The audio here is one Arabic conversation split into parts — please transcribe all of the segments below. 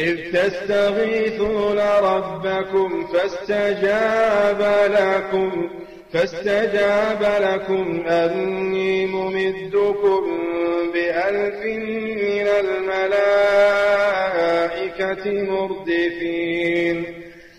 إذ تستغيثون ربكم فاستجاب لكم فاستجاب لكم أني ممدكم بألف من الملائكة مردفين.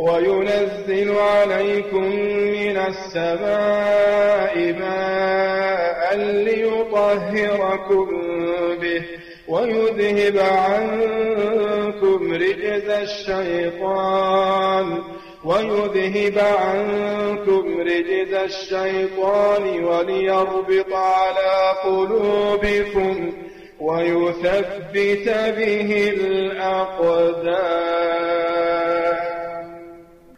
وينزل عليكم من السماء ماء ليطهركم به ويذهب عنكم رجز الشيطان ويذهب عنكم رجز الشيطان وليربط على قلوبكم ويثبت به الأقدام.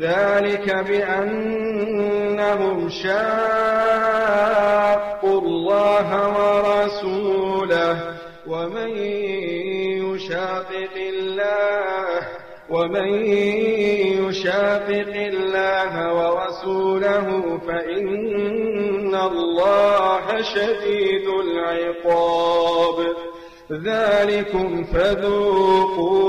ذلك بأنهم شاقوا الله ورسوله ومن يشاقق الله ومن يشاقق الله ورسوله فإن الله شديد العقاب. ذلكم فذوقوه.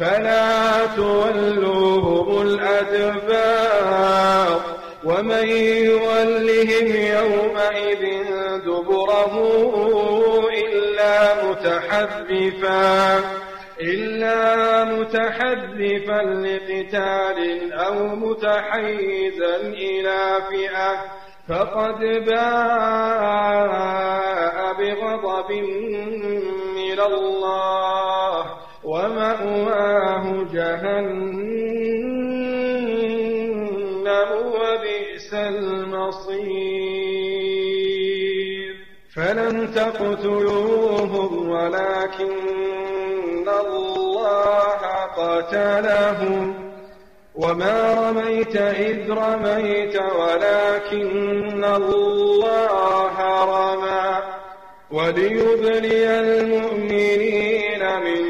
فلا تولوهم الأدبار ومن يولهم يومئذ دبره إلا متحرفا إلا متحرفا لقتال أو متحيزا إلى فئة فقد باء بغضب من الله. ومأواه جهنم وبئس المصير فلم تقتلوهم ولكن الله قتلهم وما رميت إذ رميت ولكن الله رمى وليبلي المؤمنين منه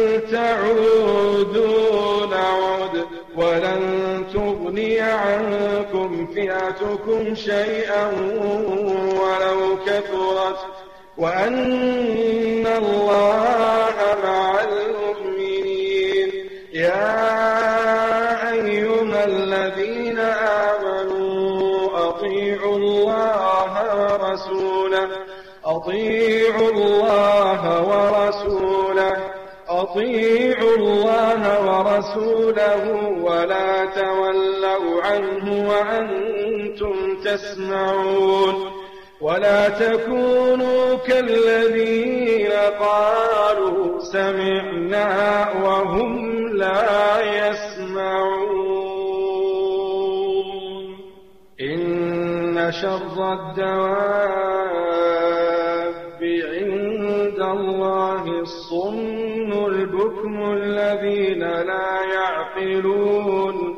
تعودوا نعد ولن تغني عنكم فئتكم شيئا ولو كثرت. وأن الله مع المؤمنين. يا أيها الذين آمنوا أطيعوا الله ورسوله. أطيعوا الله ورسوله. أطيعوا الله ورسوله ولا تولوا عنه وأنتم تسمعون ولا تكونوا كالذين قالوا سمعنا وهم لا يسمعون إن شر الدواب الذين لا يعقلون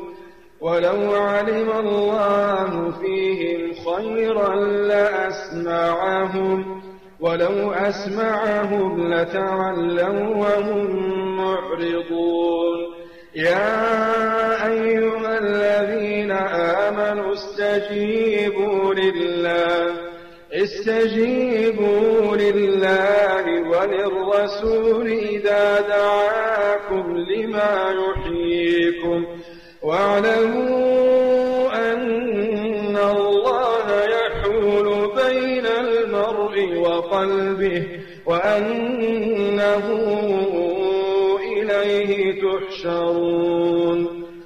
ولو علم الله فيهم خيرا لأسمعهم ولو أسمعهم لتولوا وهم معرضون. يا أيها الذين آمنوا استجيبوا لله استجيبوا لله وللرسول إذا دعاكم لما يحييكم. واعلموا أن الله يحول بين المرء وقلبه وأنه إليه تحشرون.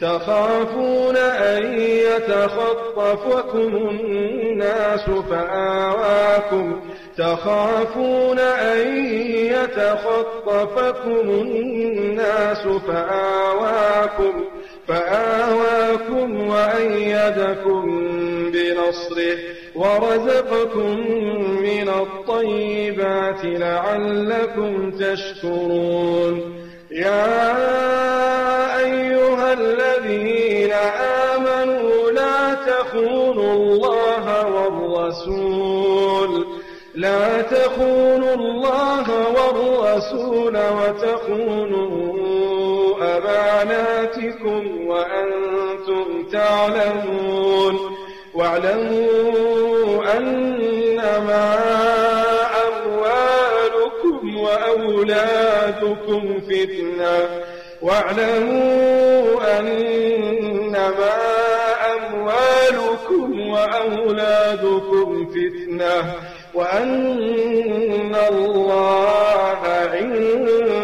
تخافون أن يتخطفكم الناس فآواكم. تخافون أن يتخطفكم الناس فآواكم. فآواكم وأيدكم بنصره ورزقكم من الطيبات لعلكم تشكرون. يا أيها الذين آمنوا لا تخونوا الله والرسول لا تخونوا الله والرسول وتخونوا أماناتكم وأنتم تعلمون واعلموا أنما وأولادكم فتنة واعلموا أنما أموالكم وأولادكم فتنة وأن الله عنده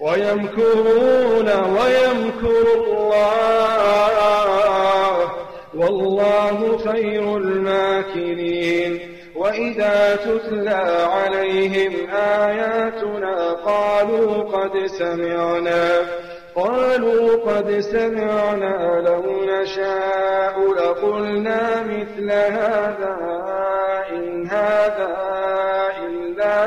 ويمكرون ويمكر الله. والله خير الماكرين. وإذا تتلى عليهم آياتنا قالوا قد سمعنا. قالوا قد سمعنا لو نشاء لقلنا مثل هذا إن هذا إلا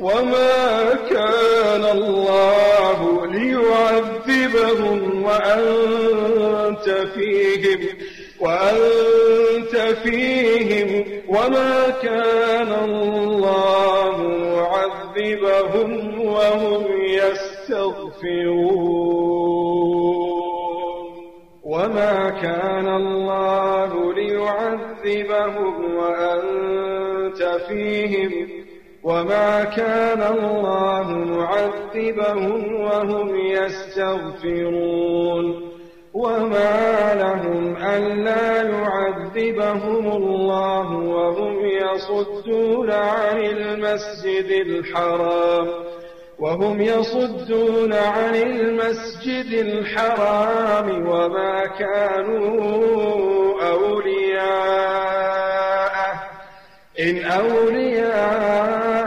وما كان الله ليعذبهم وأنت فيهم وأنت فيهم وما كان الله معذبهم وهم يستغفرون وما كان الله ليعذبهم وأنت فيهم وما كان الله معذبهم وهم يستغفرون وما لهم ألا يعذبهم الله وهم يصدون عن المسجد الحرام وهم يصدون عن المسجد الحرام وما كانوا أولياءه. إن أولياؤه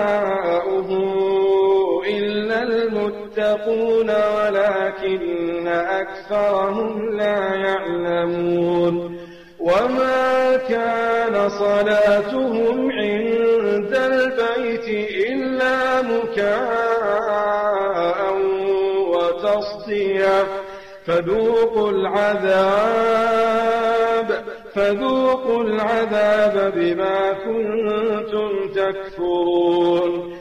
المتقون ولكن أكثرهم لا يعلمون وما كان صلاتهم عند البيت إلا مكاء وتصديا فذوقوا العذاب فذوقوا العذاب بما كنتم تكفرون.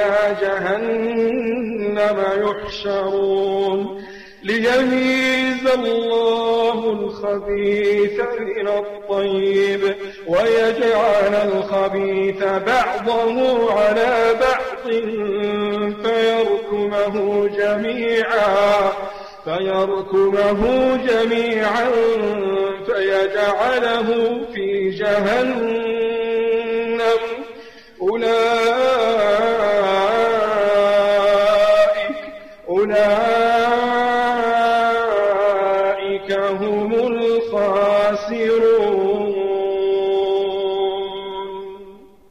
إلى جهنم يحشرون ليميز الله الخبيث من الطيب ويجعل الخبيث بعضه على بعض فيركمه جميعا فيركمه جميعا فيجعله في جهنم. أولئك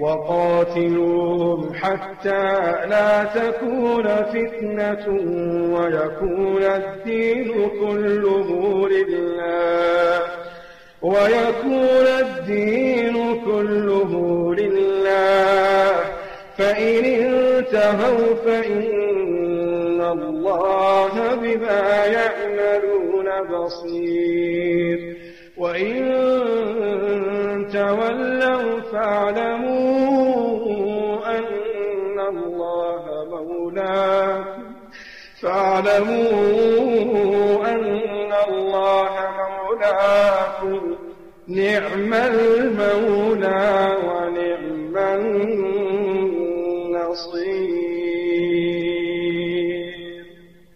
وقاتلوهم حتى لا تكون فتنة ويكون الدين كله لله. ويكون الدين كله لله. فإن انتهوا فإن الله بما يعملون بصير. وإن تولوا فاعلموا فاعلموا أن الله مولاكم. نعم المولى ونعم النصير.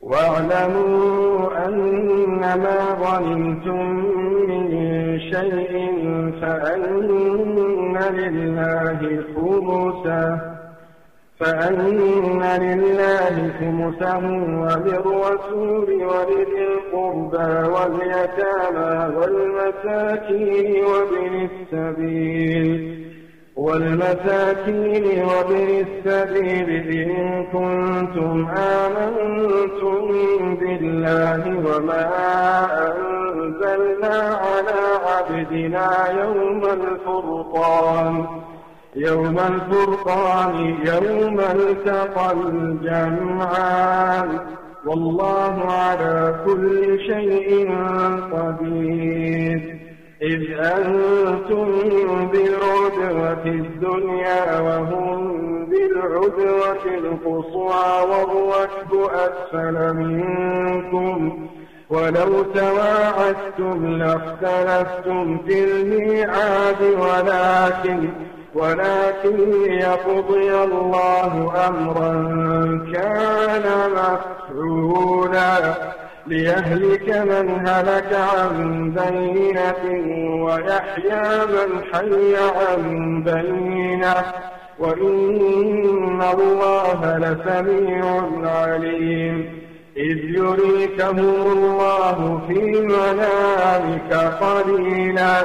واعلموا أنما غنمتم من شيء فأن لله خمسه فأن لله خمسه وللرسول ولذي القربى واليتامى والمساكين وابن السبيل والمساكين وابن السبيل إن كنتم آمنتم بالله وما أنزلنا على عبدنا يوم الفرقان يوم الفرقان يوم التقى الجمعان. والله على كل شيء قدير. إذ أنتم بالعدوة الدنيا وهم بالعدوة القصوى والركب أسفل منكم. ولو تواعدتم لاختلفتم في الميعاد ولكن ولكن ليقضي الله أمرا كان مفعولا ليهلك من هلك عن بينة ويحيى من حي عن بينة. وإن الله لسميع عليم. إذ يريكهم الله في منامك قليلا.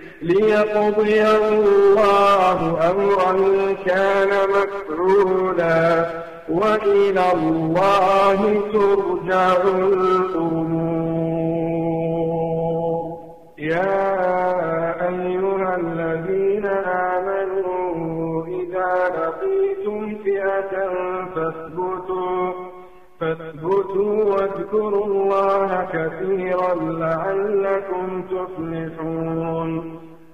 ليقضي الله أمرا كان مفعولا وإلى الله ترجع الأمور. يا أيها الذين آمنوا إذا لقيتم فئة فاثبتوا فاثبتوا واذكروا الله كثيرا لعلكم تفلحون.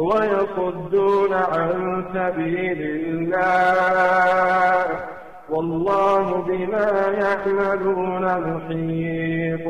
ويصدون عن سبيل الله. والله بما يعملون محيط.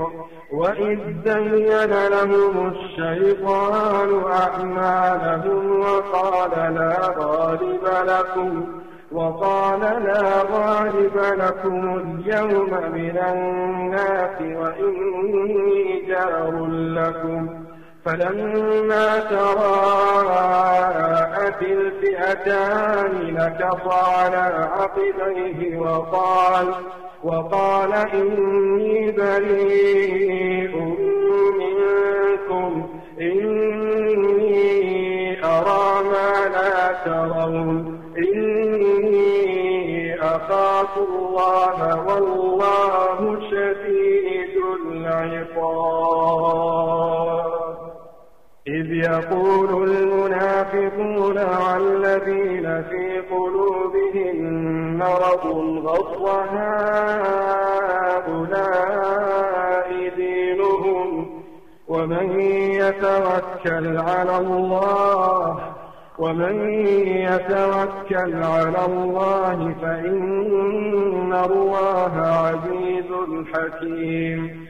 وإذ زين لهم الشيطان أعمالهم وقال لا غالب لكم وقال لا غالب لكم اليوم من الناس وإني جار لكم. فلما تراءت الفئتان نكص على عقبيه وقال وقال إني بريء منكم إني أرى ما لا ترون إني أخاف الله والله شديد العقاب. إذ يقول المنافقون والذين في قلوبهم مرض غض هؤلاء دينهم ومن يتوكل على الله ومن يتوكل على الله فإن الله عزيز حكيم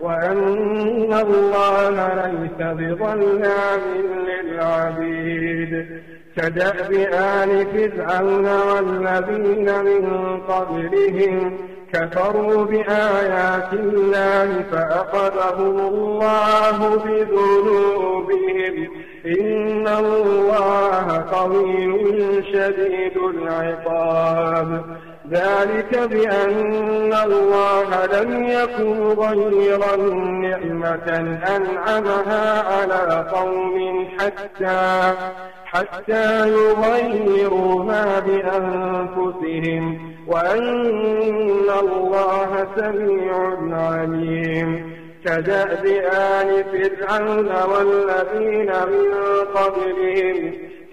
وأن الله ليس بظلام للعبيد كدأب آل فرعون والذين من قبلهم كفروا بآيات الله فأخذهم الله بذنوبهم إن الله قوي شديد العقاب ذلك بأن الله لم يكن غير نعمة أنعمها على قوم حتى حتى يغيروا ما بأنفسهم وأن الله سميع عليم كدأب آل فرعون والذين من قبلهم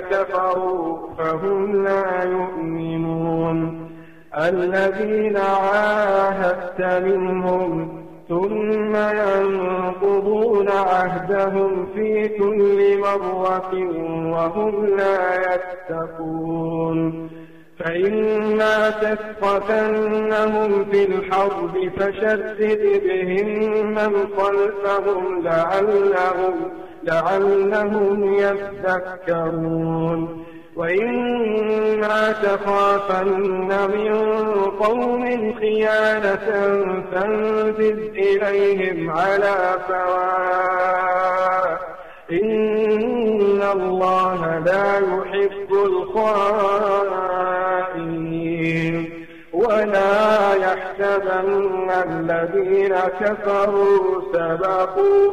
كفروا فهم لا يؤمنون. الذين عاهدت منهم ثم ينقضون عهدهم في كل مرة وهم لا يتقون. فإما تثقفنهم في الحرب فشدد بهم من خلفهم لعلهم, لعلهم يذكرون. وإما تخافن من قوم خيانة فانبذ إليهم على سواء. إن الله لا يحب الخائنين. ولا يحسبن الذين كفروا سبقوا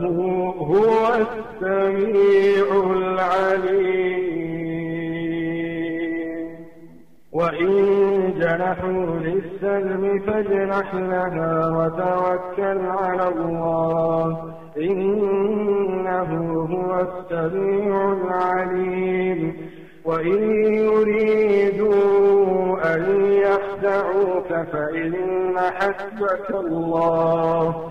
إنه هو السميع العليم وإن جنحوا للسلم فاجنح لها وتوكل على الله إنه هو السميع العليم وإن يريدوا أن يخدعوك فإن حسبك الله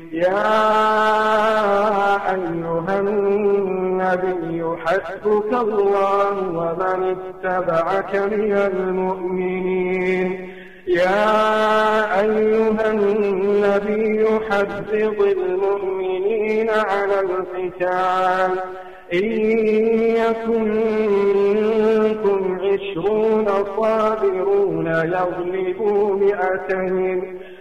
يا أيها النبي حسبك الله ومن اتبعك من المؤمنين. يا أيها النبي حذب المؤمنين على القتال. إن يكن منكم عشرون صابرون يغلبوا مئتين.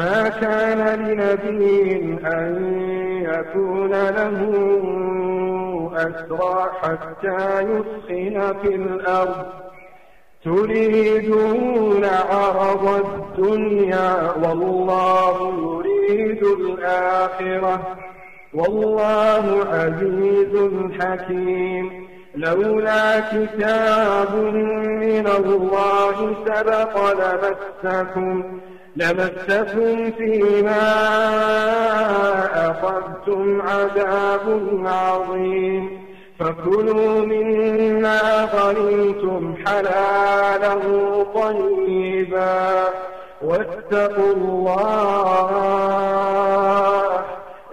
ما كان لنبي أن يكون له أسرى حتى يسخن في الأرض. تريدون عرض الدنيا والله يريد الآخرة. والله عزيز حكيم. لولا كتاب من الله سبق لمسكم. لمسكم فيما أخذتم عذاب عظيم. فكلوا مما غنمتم حلالا طيبا واتقوا الله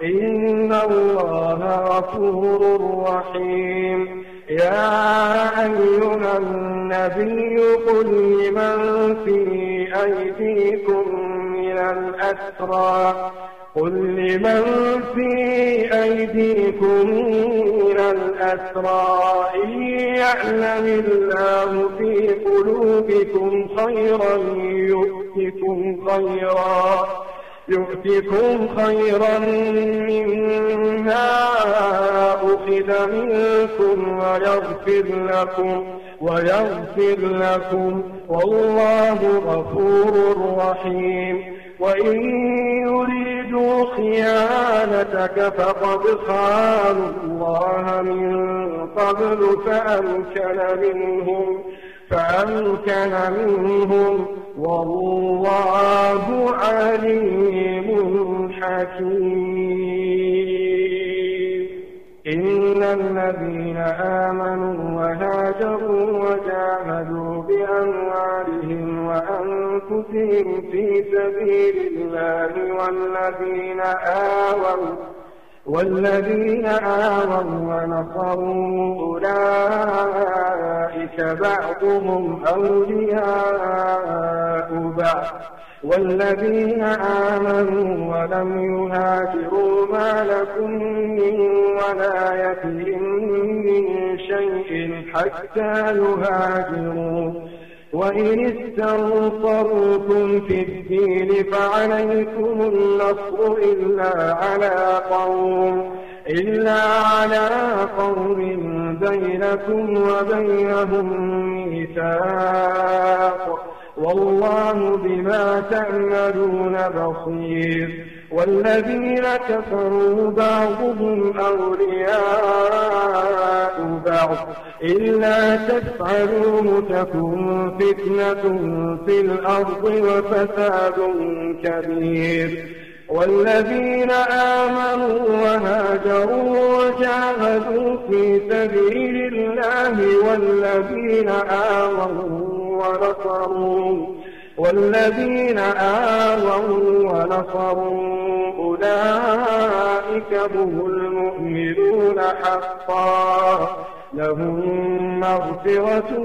إن الله غفور رحيم. يا أيها النبي قل لمن في أيديكم من الأسرى؟ قل لمن في أيديكم من الأسرى؟ إن يعلم الله في قلوبكم خيرا يؤتكم خيرا. يؤتكم خيرا مما أخذ منكم ويغفر لكم ويغفر لكم. والله غفور رحيم. وإن يريدوا خيانتك فقد خانوا الله من قبل فأمكن منهم. فأمكن منهم والله عليم حكيم إن الذين آمنوا وهاجروا وجاهدوا بأموالهم وأنفسهم في سبيل الله والذين آووا والذين آووا ونصروا أولئك بعضهم أولياء بعض. والذين آمنوا ولم يهاجروا ما لكم من ولايتهم من شيء حتى يهاجروا. وإن استنصروكم في الدين فعليكم النصر إلا على قوم إلا على قوم بينكم وبينهم ميثاق. والله بما تعملون بصير. والذين كفروا بعضهم أولياء بعض. إلا تفعلوا تكن فتنة في الأرض وفساد كبير. والذين آمنوا وهاجروا والذين آمنوا ونصروا والذين آووا ونصروا أولئك هم المؤمنون حقا. لهم مغفرة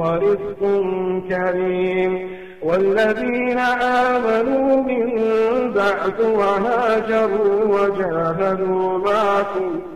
ورزق كريم. والذين آمنوا من بعد وهاجروا وجاهدوا معكم